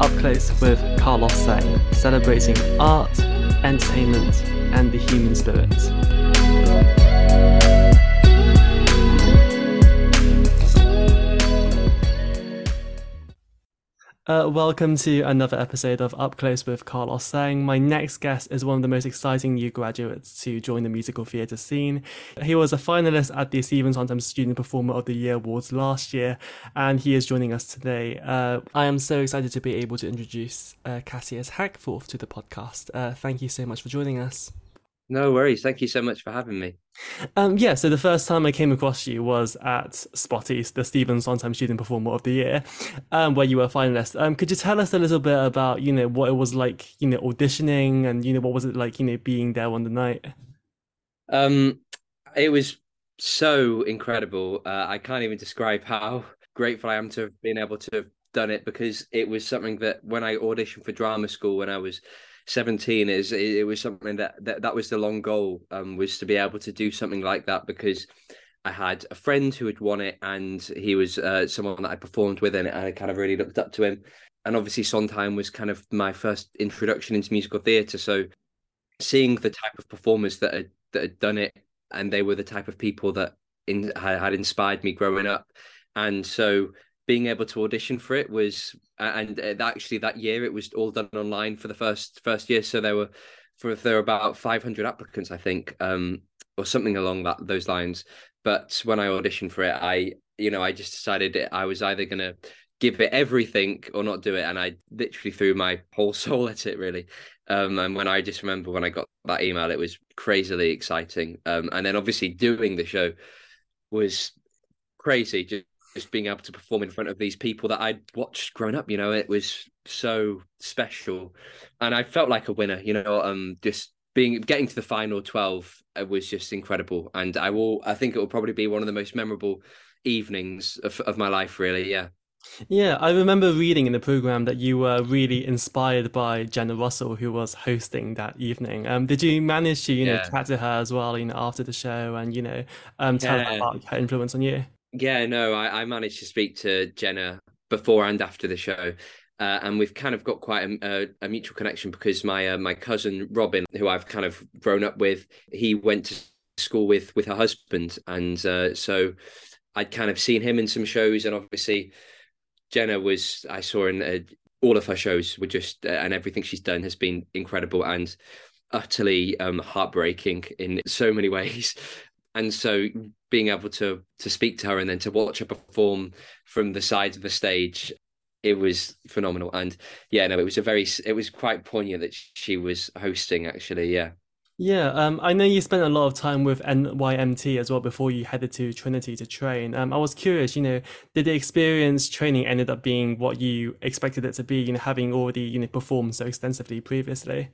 Up Close with Carlos Sang, celebrating art, entertainment, and the human spirit. Uh, welcome to another episode of Up Close with Carlos Sang. My next guest is one of the most exciting new graduates to join the musical theatre scene. He was a finalist at the Stephen Sondheim Student Performer of the Year Awards last year, and he is joining us today. Uh, I am so excited to be able to introduce uh, Cassius Hackforth to the podcast. Uh, thank you so much for joining us. No worries. Thank you so much for having me. Um, yeah, so the first time I came across you was at Spotties, the Stephen Sondheim Student Performer of the Year, um, where you were a finalist. Um, could you tell us a little bit about, you know, what it was like, you know, auditioning and, you know, what was it like, you know, being there on the night? Um, it was so incredible. Uh, I can't even describe how grateful I am to have been able to have done it because it was something that when I auditioned for drama school when I was 17 is it, it was something that, that that was the long goal um was to be able to do something like that because I had a friend who had won it and he was uh, someone that I performed with and I kind of really looked up to him. And obviously Sondheim was kind of my first introduction into musical theatre. So seeing the type of performers that had that had done it and they were the type of people that in, had inspired me growing up. And so being able to audition for it was and uh, actually that year it was all done online for the first first year. So there were for there were about 500 applicants i think um or something along that those lines. But when i auditioned for it i you know i just decided i was either going to give it everything or not do it. And i literally threw my whole soul at it really. Um, and when i just remember when i got that email it was crazily exciting. Um, and then obviously doing the show was crazy just just being able to perform in front of these people that I'd watched growing up, you know, it was so special. And I felt like a winner, you know, um just being getting to the final 12 was just incredible. And I will I think it will probably be one of the most memorable evenings of, of my life, really. Yeah. Yeah, I remember reading in the program that you were really inspired by Jenna Russell, who was hosting that evening. Um, did you manage to, you know, chat to her as well, you know, after the show, and you know, um, tell yeah. her about her influence on you? Yeah, no, I, I managed to speak to Jenna before and after the show. Uh, and we've kind of got quite a, a, a mutual connection because my uh, my cousin Robin, who I've kind of grown up with, he went to school with with her husband, and uh, so I'd kind of seen him in some shows, and obviously Jenna was I saw in uh, all of her shows were just uh, and everything she's done has been incredible and utterly um, heartbreaking in so many ways and so being able to to speak to her and then to watch her perform from the sides of the stage it was phenomenal. And yeah no it was a very it was quite poignant that she was hosting actually yeah. Yeah um, i know you spent a lot of time with nymt as well before you headed to trinity to train. Um, i was curious you know did the experience training ended up being what you expected it to be you know having already you know performed so extensively previously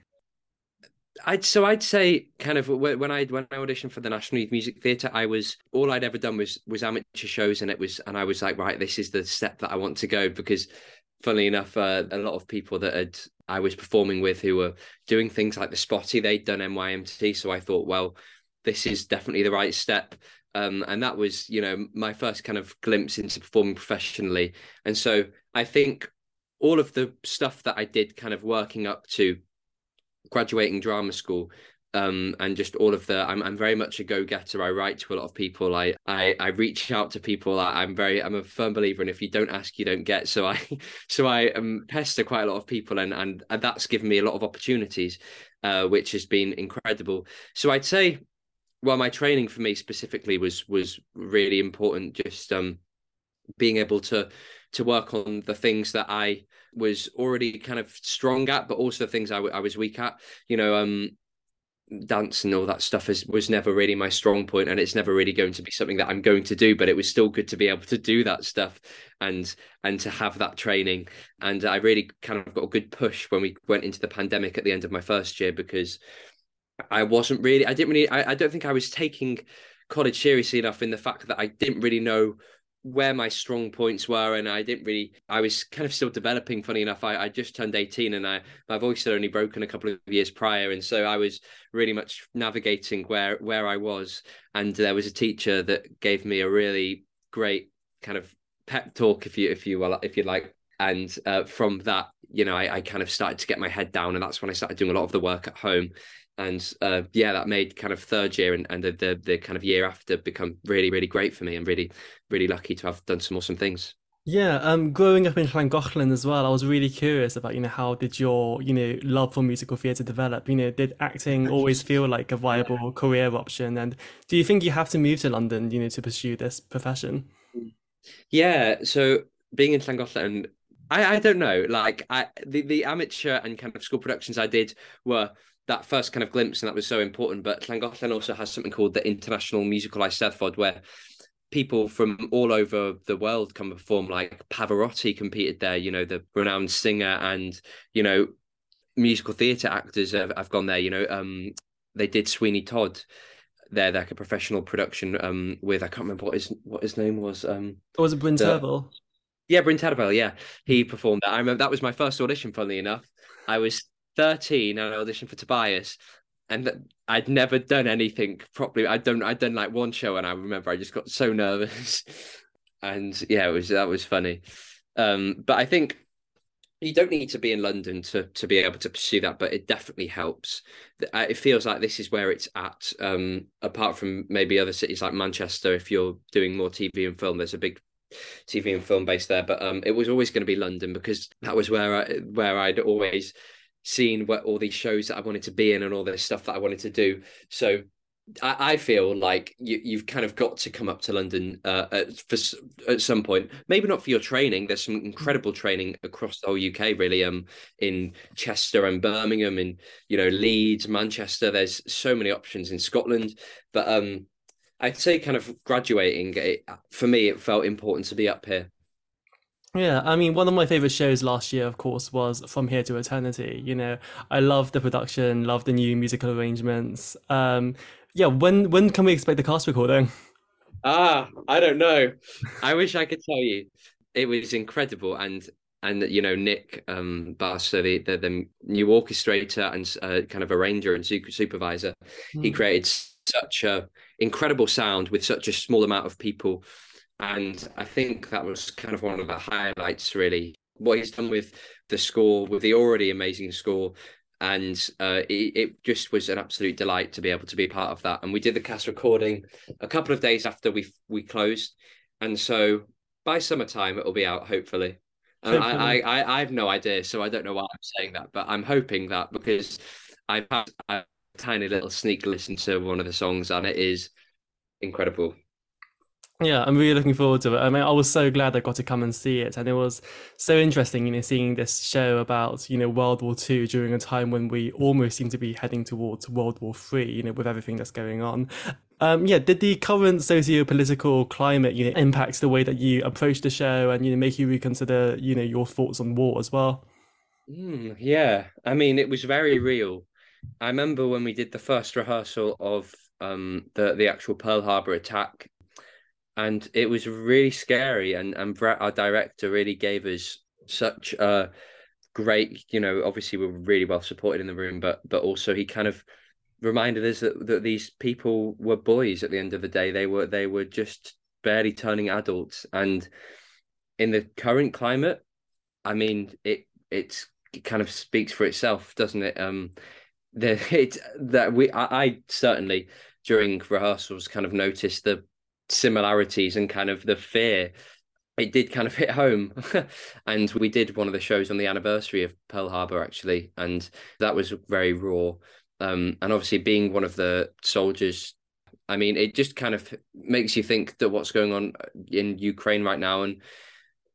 I'd so I'd say kind of when I when I auditioned for the National Youth Music Theatre, I was all I'd ever done was was amateur shows, and it was and I was like, right, this is the step that I want to go because, funnily enough, uh, a lot of people that had I was performing with who were doing things like the Spotty, they'd done NYMT, so I thought, well, this is definitely the right step. Um, and that was, you know, my first kind of glimpse into performing professionally. And so I think all of the stuff that I did kind of working up to graduating drama school um, and just all of the I'm I'm very much a go-getter. I write to a lot of people. I I, I reach out to people. I, am very I'm a firm believer in if you don't ask, you don't get. So I so I um, pester quite a lot of people and and, and that's given me a lot of opportunities, uh, which has been incredible. So I'd say, well, my training for me specifically was was really important. Just um, being able to to work on the things that I was already kind of strong at, but also things I, w- I was weak at. You know, um, dance and all that stuff is was never really my strong point and it's never really going to be something that I'm going to do but it was still good to be able to do that stuff and and to have that training and I really kind of got a good push when we went into the pandemic at the end of my first year because I wasn't really I didn't really I, I don't think I was taking college seriously enough in the fact that I didn't really know where my strong points were and I didn't really I was kind of still developing funny enough. I, I just turned 18 and I my voice had only broken a couple of years prior and so I was really much navigating where where I was. And there was a teacher that gave me a really great kind of pep talk if you if you will if you like. And uh, from that, you know, I, I kind of started to get my head down, and that's when I started doing a lot of the work at home and uh, yeah, that made kind of third year and, and the, the, the kind of year after become really really great for me. and really really lucky to have done some awesome things. Yeah, um, growing up in Llangollen as well, I was really curious about you know how did your you know love for musical theatre develop? You know, did acting always feel like a viable career option? And do you think you have to move to London, you know, to pursue this profession? Yeah, so being in Llangollen, I I don't know, like I the the amateur and kind of school productions I did were that first kind of glimpse, and that was so important. But Llangollen also has something called the International Musical Eisteddfod, where people from all over the world come and perform. Like Pavarotti competed there, you know, the renowned singer, and you know, musical theatre actors have, have gone there. You know, um, they did Sweeney Todd there, like a professional production um, with I can't remember what his what his name was. Um, was it Bryn? Yeah, Bryn Terfel. Yeah, he performed that. I remember that was my first audition. Funnily enough, I was 13 and I auditioned for Tobias and I'd never done anything properly. I'd done I'd done like one show and I remember I just got so nervous. and yeah, it was that was funny. Um, but I think you don't need to be in London to to be able to pursue that, but it definitely helps. It feels like this is where it's at. Um, apart from maybe other cities like Manchester, if you're doing more TV and film, there's a big TV and film base there. But um, it was always going to be London because that was where I where I'd always seeing what all these shows that I wanted to be in and all this stuff that I wanted to do. So I, I feel like you, have kind of got to come up to London uh, at, for, at some point. Maybe not for your training. There's some incredible training across the whole UK, really. Um, in Chester and Birmingham, in you know Leeds, Manchester. There's so many options in Scotland, but um, I'd say kind of graduating. It, for me, it felt important to be up here. Yeah, I mean, one of my favorite shows last year, of course, was From Here to Eternity. You know, I love the production, love the new musical arrangements. Um, yeah, when when can we expect the cast recording? Ah, I don't know. I wish I could tell you. It was incredible, and and you know Nick um Bass, the, the, the new orchestrator and uh, kind of arranger and supervisor, mm. he hmm. created such a incredible sound with such a small amount of people and I think that was kind of one of the highlights, really. What he's done with the score, with the already amazing score, and uh, it, it, just was an absolute delight to be able to be part of that. And we did the cast recording a couple of days after we we closed, and so by summertime it'll be out hopefully. And I, I, I I have no idea, so I don't know why I'm saying that, but I'm hoping that because I've had a tiny little sneak listen to one of the songs and it is incredible. Yeah, I'm really looking forward to it. I mean, I was so glad I got to come and see it, and it was so interesting, you know, seeing this show about you know World War Two during a time when we almost seem to be heading towards World War Three, you know, with everything that's going on. Um, yeah, did the current socio-political climate, you know, impact the way that you approach the show, and you know, make you reconsider, you know, your thoughts on war as well? Mm, yeah, I mean, it was very real. I remember when we did the first rehearsal of um, the the actual Pearl Harbor attack and it was really scary. And and Brett, our director, really gave us such a great. You know, obviously we were really well supported in the room, but but also he kind of reminded us that, that these people were boys at the end of the day. They were they were just barely turning adults, and in the current climate, I mean, it it's it kind of speaks for itself, doesn't it? Um, the it that we I, I certainly during rehearsals kind of noticed the similarities and kind of the fear it did kind of hit home. And we did one of the shows on the anniversary of pearl harbor actually and that was very raw. Um, and obviously being one of the soldiers i mean it just kind of makes you think that what's going on in ukraine right now. And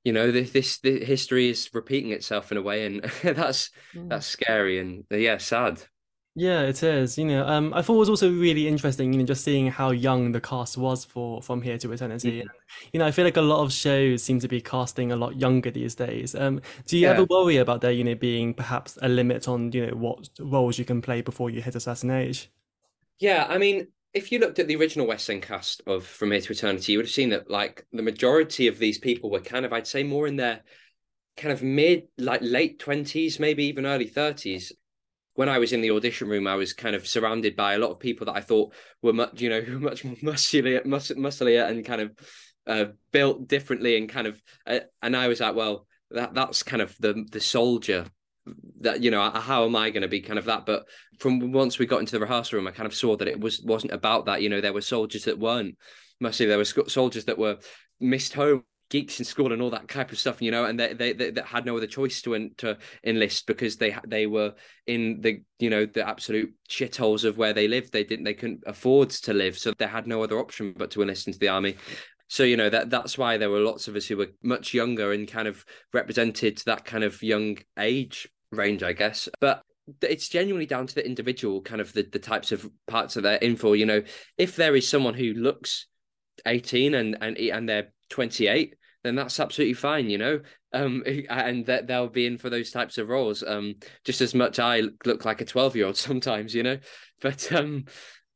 you know this, this, this history is repeating itself in a way and that's mm. that's scary and yeah sad yeah, it is. You know, um, I thought it was also really interesting, you know, just seeing how young the cast was for From Here to Eternity. Mm-hmm. you know, I feel like a lot of shows seem to be casting a lot younger these days. Um, do you yeah. ever worry about there, you know, being perhaps a limit on, you know, what roles you can play before you hit a certain age? Yeah, I mean, if you looked at the original West End cast of From Here to Eternity, you would have seen that like the majority of these people were kind of, I'd say, more in their kind of mid, like late twenties, maybe even early thirties when I was in the audition room, I was kind of surrounded by a lot of people that I thought were much, you know, much more muscular, mus- muscular and kind of uh, built differently and kind of, uh, and I was like, well, that that's kind of the the soldier that you know how am i going to be kind of that? But from once we got into the rehearsal room i kind of saw that it was wasn't about that you know there were soldiers that weren't mostly there were soldiers that were missed home geeks in school and all that type of stuff you know and they they, they, they had no other choice to to enlist because they they were in the you know the absolute shitholes of where they lived they didn't they couldn't afford to live so they had no other option but to enlist into the army so you know that that's why there were lots of us who were much younger and kind of represented that kind of young age range, I guess. But it's genuinely down to the individual, kind of the, the types of parts that they're in for. You know, if there is someone who looks 18 and and and they're 28, then that's absolutely fine, you know. Um, and that they'll be in for those types of roles. Um, just as much I look like a 12 year old sometimes, you know. But um,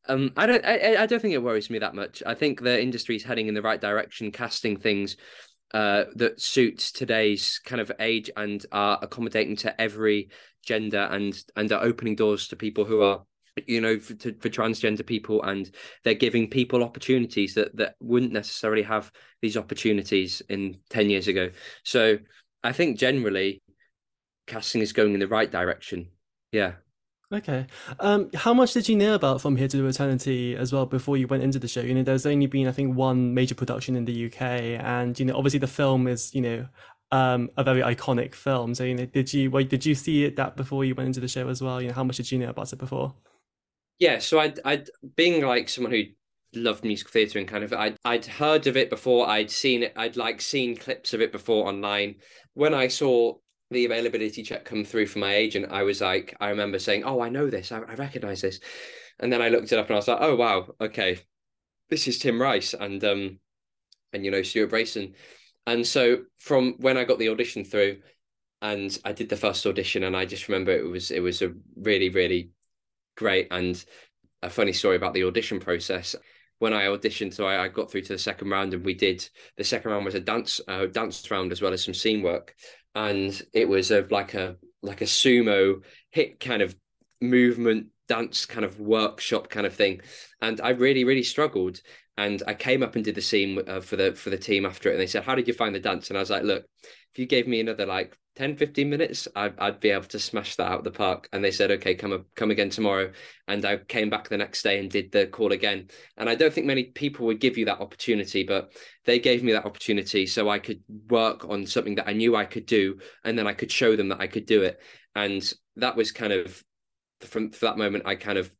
um, I don't. I, I don't think it worries me that much. I think the industry is heading in the right direction, casting things uh, that suits today's kind of age and are accommodating to every gender and and are opening doors to people who are you know for, to, for transgender people and they're giving people opportunities that that wouldn't necessarily have these opportunities in 10 years ago so i think generally casting is going in the right direction yeah Okay. Um, how much did you know about From Here to Eternity as well before you went into the show? You know, there's only been, I think, one major production in the UK, and you know, obviously the film is, you know, um, a very iconic film. So, you know, did you wait, did you see it that before you went into the show as well? You know, how much did you know about it before? Yeah, so I'd, I'd being like someone who loved musical theatre and kind of I'd I'd heard of it before, I'd seen it, I'd like seen clips of it before online. When I saw the availability check come through from my agent, I was like, I remember saying, "Oh, I know this. I, I recognize this," and then I looked it up and I was like, "Oh, wow, okay, this is Tim Rice and um and you know Stuart Brayson." And so from when I got the audition through, and I did the first audition, and I just remember it was it was a really really great. And a funny story about the audition process. When I auditioned, so I, I, got through to the second round, and we did the second round was a dance uh, dance round as well as some scene work. And it was a like a like a sumo hit kind of movement dance kind of workshop kind of thing. And i really really struggled. And i came up and did the scene uh, for the for the team after it. And they said how did you find the dance? And i was like look if you gave me another like 10 15 minutes I, would be able to smash that out of the park. And they said okay come come again tomorrow. And i came back the next day and did the call again. And i don't think many people would give you that opportunity but they gave me that opportunity so i could work on something that i knew i could do and then i could show them that i could do it. And that was kind of from for that moment i kind of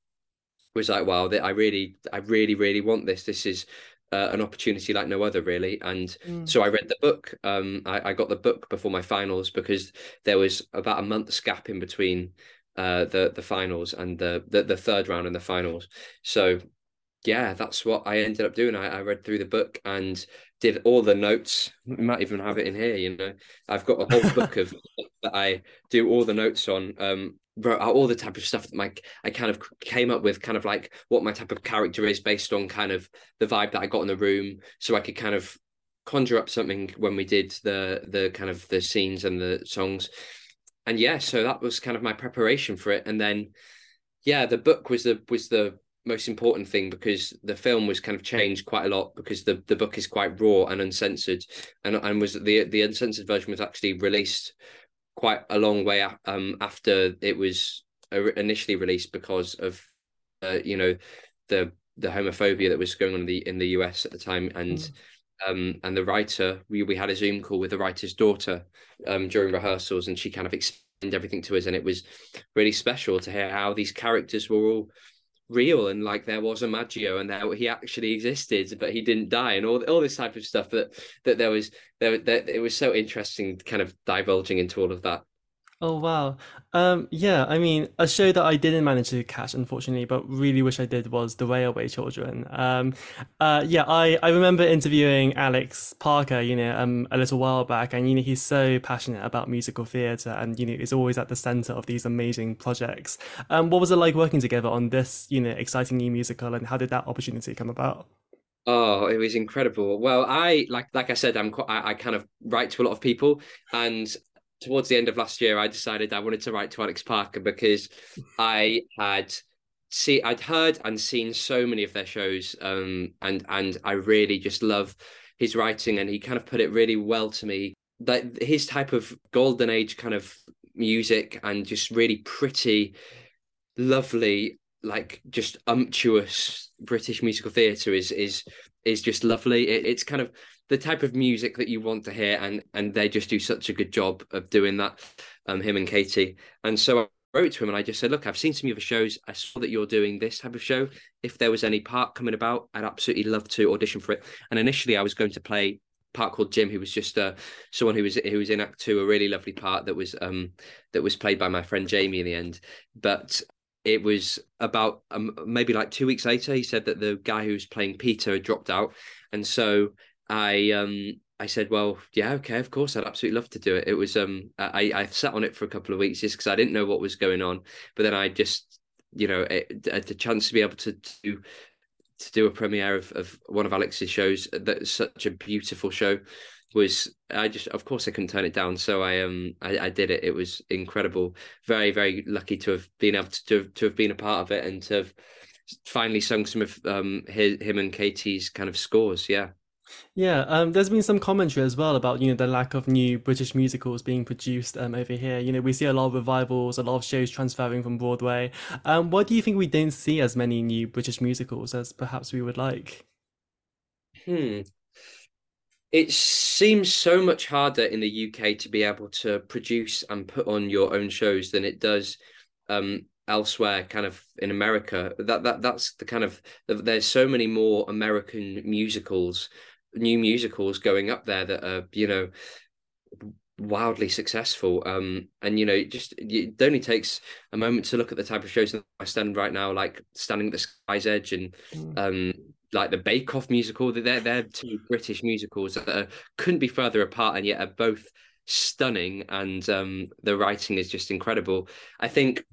was like wow i really i really really want this. This is uh, an opportunity like no other, really. And mm. so I read the book. Um, I, I, got the book before my finals because there was about a month's gap in between uh, the the finals and the, the, the third round and the finals. So yeah, that's what I ended up doing. I, I read through the book and did all the notes. We might even have it in here. You know, I've got a whole book of that I do all the notes on. Um, wrote out all the type of stuff that my I kind of came up with, kind of like what my type of character is based on kind of the vibe that I got in the room, so I could kind of conjure up something when we did the the kind of the scenes and the songs, and yeah, so that was kind of my preparation for it, and then yeah, the book was the was the most important thing because the film was kind of changed quite a lot because the, the book is quite raw and uncensored. And and was the the uncensored version was actually released quite a long way um, after it was initially released because of uh, you know the the homophobia that was going on in the in the US at the time and mm. um and the writer we we had a zoom call with the writer's daughter um during rehearsals and she kind of explained everything to us and it was really special to hear how these characters were all real and like there was a Maggio and there he actually existed but he didn't die and all all this type of stuff that that there was there that it was so interesting kind of divulging into all of that Oh wow. Um yeah, I mean a show that I didn't manage to catch unfortunately, but really wish I did was The Railway Children. Um uh yeah, I, I remember interviewing Alex Parker, you know, um a little while back and you know he's so passionate about musical theatre and you know is always at the centre of these amazing projects. Um what was it like working together on this, you know, exciting new musical and how did that opportunity come about? Oh, it was incredible. Well, I like like I said, I'm I, I kind of write to a lot of people, and towards the end of last year, I decided I wanted to write to Alex Parker because I had see I'd heard and seen so many of their shows, um, and and I really just love his writing, and he kind of put it really well to me. that his type of golden age kind of music and just really pretty, lovely, like just umptuous British musical theatre is is is just lovely. It, it's kind of the type of music that you want to hear, and and they just do such a good job of doing that. Um, him and Katie, and so I wrote to him and I just said, look, I've seen some of your shows. I saw that you're doing this type of show. If there was any part coming about, I'd absolutely love to audition for it. And initially, I was going to play part called Jim, who was just uh, someone who was who was in Act Two, a really lovely part that was um that was played by my friend Jamie in the end. But it was about um, maybe like two weeks later, he said that the guy who was playing Peter had dropped out, and so I um I said, well, yeah, okay, of course, I'd absolutely love to do it. It was um I I sat on it for a couple of weeks just because I didn't know what was going on, but then I just you know it, the chance to be able to do to do a premiere of, of one of Alex's shows that's such a beautiful show was I just of course I couldn't turn it down so I um I, I did it. It was incredible. Very very lucky to have been able to to have, to have been a part of it and to have finally sung some of um his, him and Katie's kind of scores yeah yeah, um, there's been some commentary as well about you know the lack of new British musicals being produced um, over here. You know, we see a lot of revivals, a lot of shows transferring from Broadway. Um, why do you think we don't see as many new British musicals as perhaps we would like? Hmm. It seems so much harder in the UK to be able to produce and put on your own shows than it does um, elsewhere kind of in america that that that's the kind of there's so many more american musicals new musicals going up there that are you know wildly successful. Um and you know just it only takes a moment to look at the type of shows that i stand right now like standing at the sky's edge and mm. um like the bake off musical. They're they're two british musicals that are, couldn't be further apart and yet are both stunning and um the writing is just incredible. I think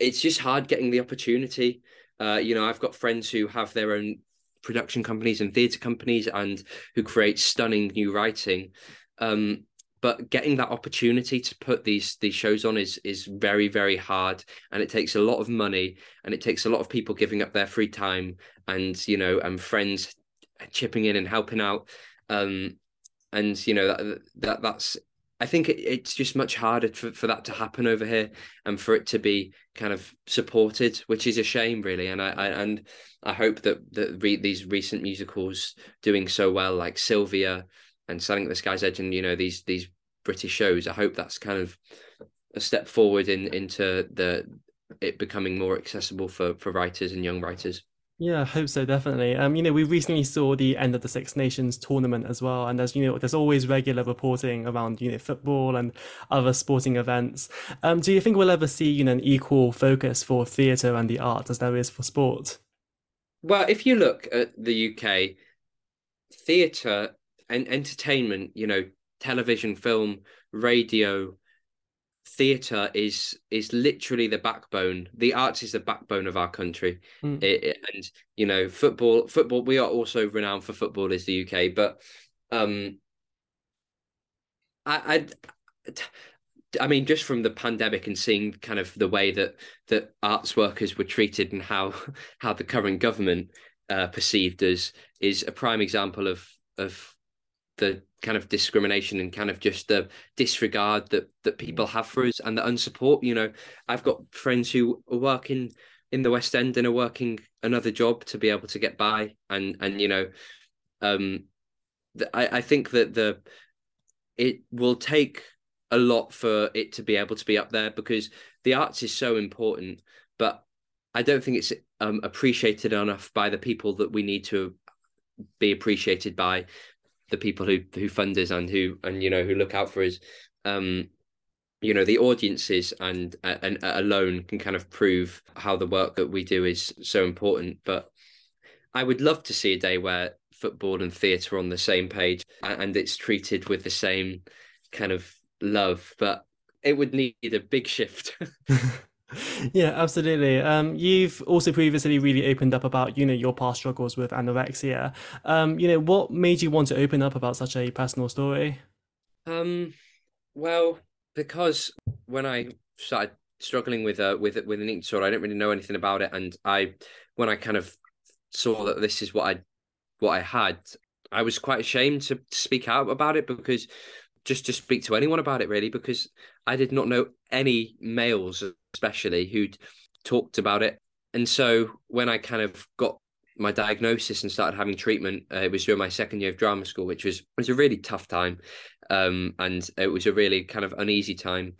it's just hard getting the opportunity. Uh you know i've got friends who have their own production companies and theatre companies and who create stunning new writing. Um, but getting that opportunity to put these these shows on is is very very hard and it takes a lot of money and it takes a lot of people giving up their free time and you know and friends chipping in and helping out um and you know that, that that's I think it, it's just much harder for, for that to happen over here and for it to be kind of supported, which is a shame, really. And I, I and I hope that that re- these recent musicals doing so well, like Sylvia and Standing at the Sky's Edge, and you know these these British shows. I hope that's kind of a step forward in into the it becoming more accessible for for writers and young writers. Yeah, I hope so, definitely. Um, you know, we recently saw the end of the Six Nations tournament as well, and there's you know there's always regular reporting around you know football and other sporting events. Um, do you think we'll ever see you know an equal focus for theatre and the arts as there is for sport? Well, if you look at the UK, theatre and entertainment, you know, television, film, radio, theatre is is literally the backbone. The arts is the backbone of our country, mm. it, it, and you know, football. Football. We are also renowned for football as the UK, but um, I, I, I mean, just from the pandemic and seeing kind of the way that that arts workers were treated and how how the current government uh, perceived us is a prime example of of the kind of discrimination and kind of just the disregard that that people have for us and the unsupport. You know, I've got friends who are working in the West End and are working another job to be able to get by, and and you know, um, I I think that the it will take a lot for it to be able to be up there because the arts is so important, but I don't think it's um, appreciated enough by the people that we need to be appreciated by the people who who fund us and who and you know who look out for us um you know the audiences and and alone can kind of prove how the work that we do is so important. But i would love to see a day where football and theatre on the same page and it's treated with the same kind of love but it would need a big shift yeah, absolutely. Um, you've also previously really opened up about you know your past struggles with anorexia. Um, you know, what made you want to open up about such a personal story? Um, well, because when I started struggling with uh with with an eating disorder, I didn't really know anything about it, and I when I kind of saw that this is what I what I had, I was quite ashamed to speak out about it because just to speak to anyone about it really because I did not know any males especially who'd talked about it. And so when I kind of got my diagnosis and started having treatment, uh, it was during my second year of drama school, which was was a really tough time, um, and it was a really kind of uneasy time.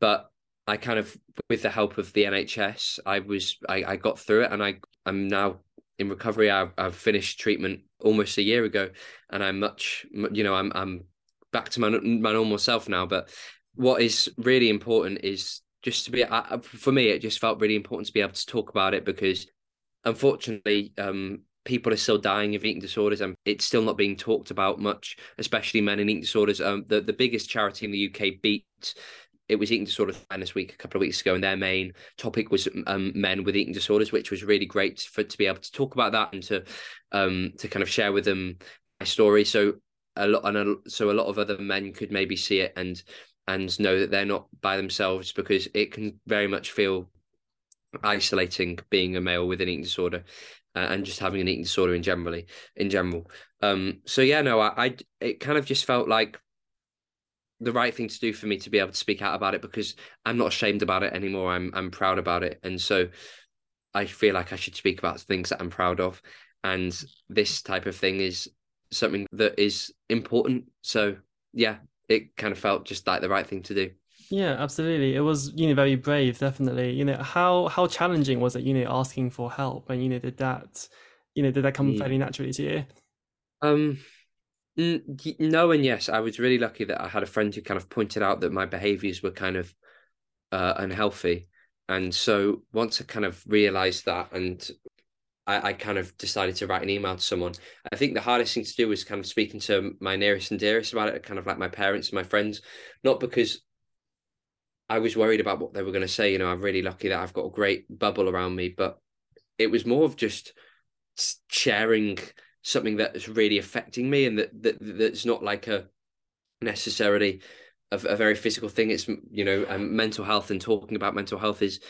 But I kind of, with the help of the NHS, I was I, I got through it, and I I'm now in recovery. I've, I've finished treatment almost a year ago, and I'm much you know I'm I'm back to my my normal self now. But what is really important is just to be uh, for me it just felt really important to be able to talk about it because unfortunately um, people are still dying of eating disorders and it's still not being talked about much especially men in eating disorders. Um, the, the biggest charity in the uk beat it was eating disorders this week a couple of weeks ago and their main topic was um, men with eating disorders which was really great for to be able to talk about that and to um, to kind of share with them my story. So a lot and a, so a lot of other men could maybe see it and and know that they're not by themselves because it can very much feel isolating being a male with an eating disorder uh, and just having an eating disorder in generally in general. Um so yeah no I, I it kind of just felt like the right thing to do for me to be able to speak out about it because I'm not ashamed about it anymore. I'm I'm proud about it. And so I feel like I should speak about things that I'm proud of. And this type of thing is something that is important. So yeah it kind of felt just like the right thing to do. Yeah, absolutely. It was, you know, very brave, definitely. You know, how how challenging was it, you know, asking for help and you know, did that you know, did that come mm. fairly naturally to you? Um no and yes. I was really lucky that I had a friend who kind of pointed out that my behaviors were kind of uh, unhealthy. And so once I kind of realized that and I, I, kind of decided to write an email to someone. I think the hardest thing to do was kind of speaking to my nearest and dearest about it, kind of like my parents and my friends, not because I was worried about what they were going to say. You know, I'm really lucky that I've got a great bubble around me, but it was more of just sharing something that's really affecting me and that, that that's not like a necessarily a, a very physical thing. It's you know, um, mental health and talking about mental health is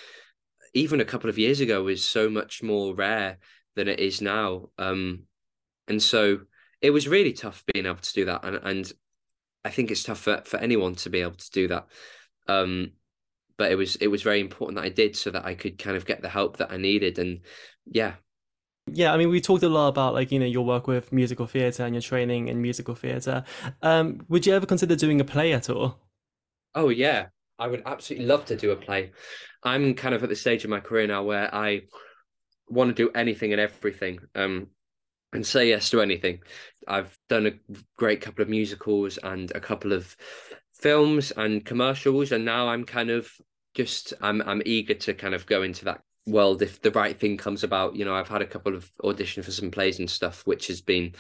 even a couple of years ago was so much more rare than it is now. Um, and so it was really tough being able to do that. And, and I think it's tough for, for anyone to be able to do that. Um, but it was it was very important that I did so that I could kind of get the help that I needed. And yeah. Yeah, I mean, we talked a lot about like you know your work with musical theatre and your training in musical theatre. Um, would you ever consider doing a play at all? Oh yeah, I would absolutely love to do a play. I'm kind of at the stage of my career now where I want to do anything and everything. Um, and say yes to anything. I've done a great couple of musicals and a couple of films and commercials, and now I'm kind of just I'm I'm eager to kind of go into that world if the right thing comes about. You know, I've had a couple of auditions for some plays and stuff, which has been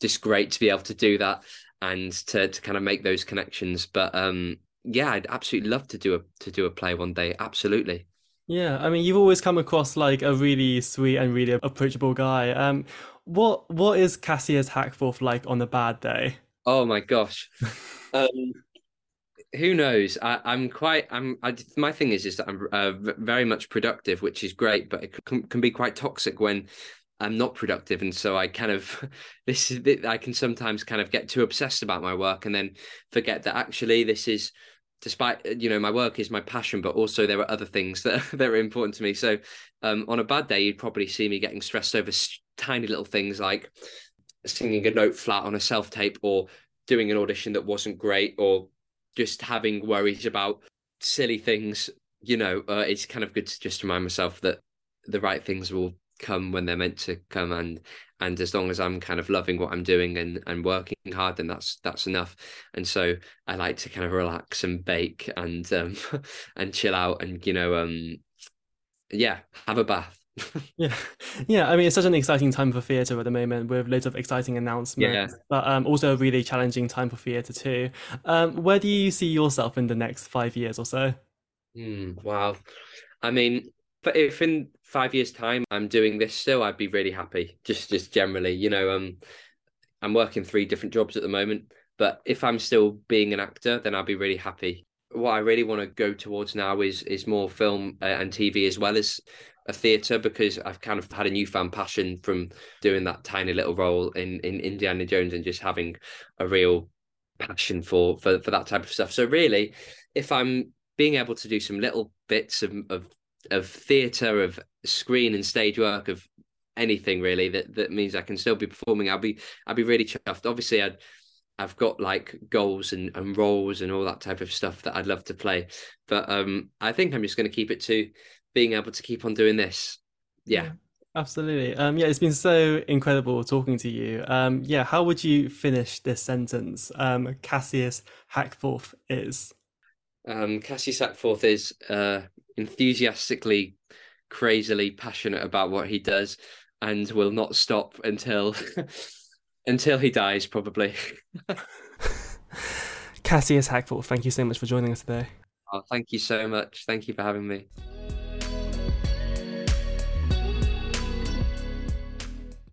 just great to be able to do that and to to kind of make those connections. But um yeah, I'd absolutely love to do a to do a play one day. Absolutely. Yeah, I mean, you've always come across like a really sweet and really approachable guy. Um, what what is Cassius Hackforth like on a bad day? Oh my gosh, um, who knows? I, am quite. I'm. I, my thing is, is that I'm uh, very much productive, which is great, but it can, can be quite toxic when I'm not productive, and so I kind of this is I can sometimes kind of get too obsessed about my work and then forget that actually this is despite uh, you know my work is my passion but also there are other things that, that are important to me. So um, on a bad day you'd probably see me getting stressed over tiny little things like singing a note flat on a self tape or doing an audition that wasn't great or just having worries about silly things you know uh, it's kind of good to just remind myself that the right things will come when they're meant to come and and as long as i'm kind of loving what i'm doing and and working hard then that's that's enough. And so i like to kind of relax and bake and um and chill out and you know um yeah have a bath. Yeah. Yeah i mean it's such an exciting time for theatre at the moment with loads of exciting announcements yeah. but um also a really challenging time for theatre too. Um where do you see yourself in the next five years or so? Mm, wow. I mean but if in five years' time I'm doing this still, I'd be really happy. Just just generally, you know, um, I'm working three different jobs at the moment, but if I'm still being an actor, then I'll be really happy. What I really want to go towards now is is more film uh, and TV as well as a theatre because I've kind of had a newfound passion from doing that tiny little role in in Indiana Jones and just having a real passion for for for that type of stuff. So really, if I'm being able to do some little bits of of of theatre, of screen and stage work, of anything really that that means I can still be performing, I'll be I'll be really chuffed. Obviously, I'd I've got like goals and, and roles and all that type of stuff that I'd love to play. But um I think I'm just gonna keep it to being able to keep on doing this. Yeah. yeah. Absolutely. Um, yeah, it's been so incredible talking to you. Um, yeah, how would you finish this sentence? Um, Cassius Hackforth is. Um, Cassius Hackforth is uh, enthusiastically, crazily passionate about what he does, and will not stop until until he dies, probably. Cassius Hackforth, thank you so much for joining us today. Oh, thank you so much. Thank you for having me.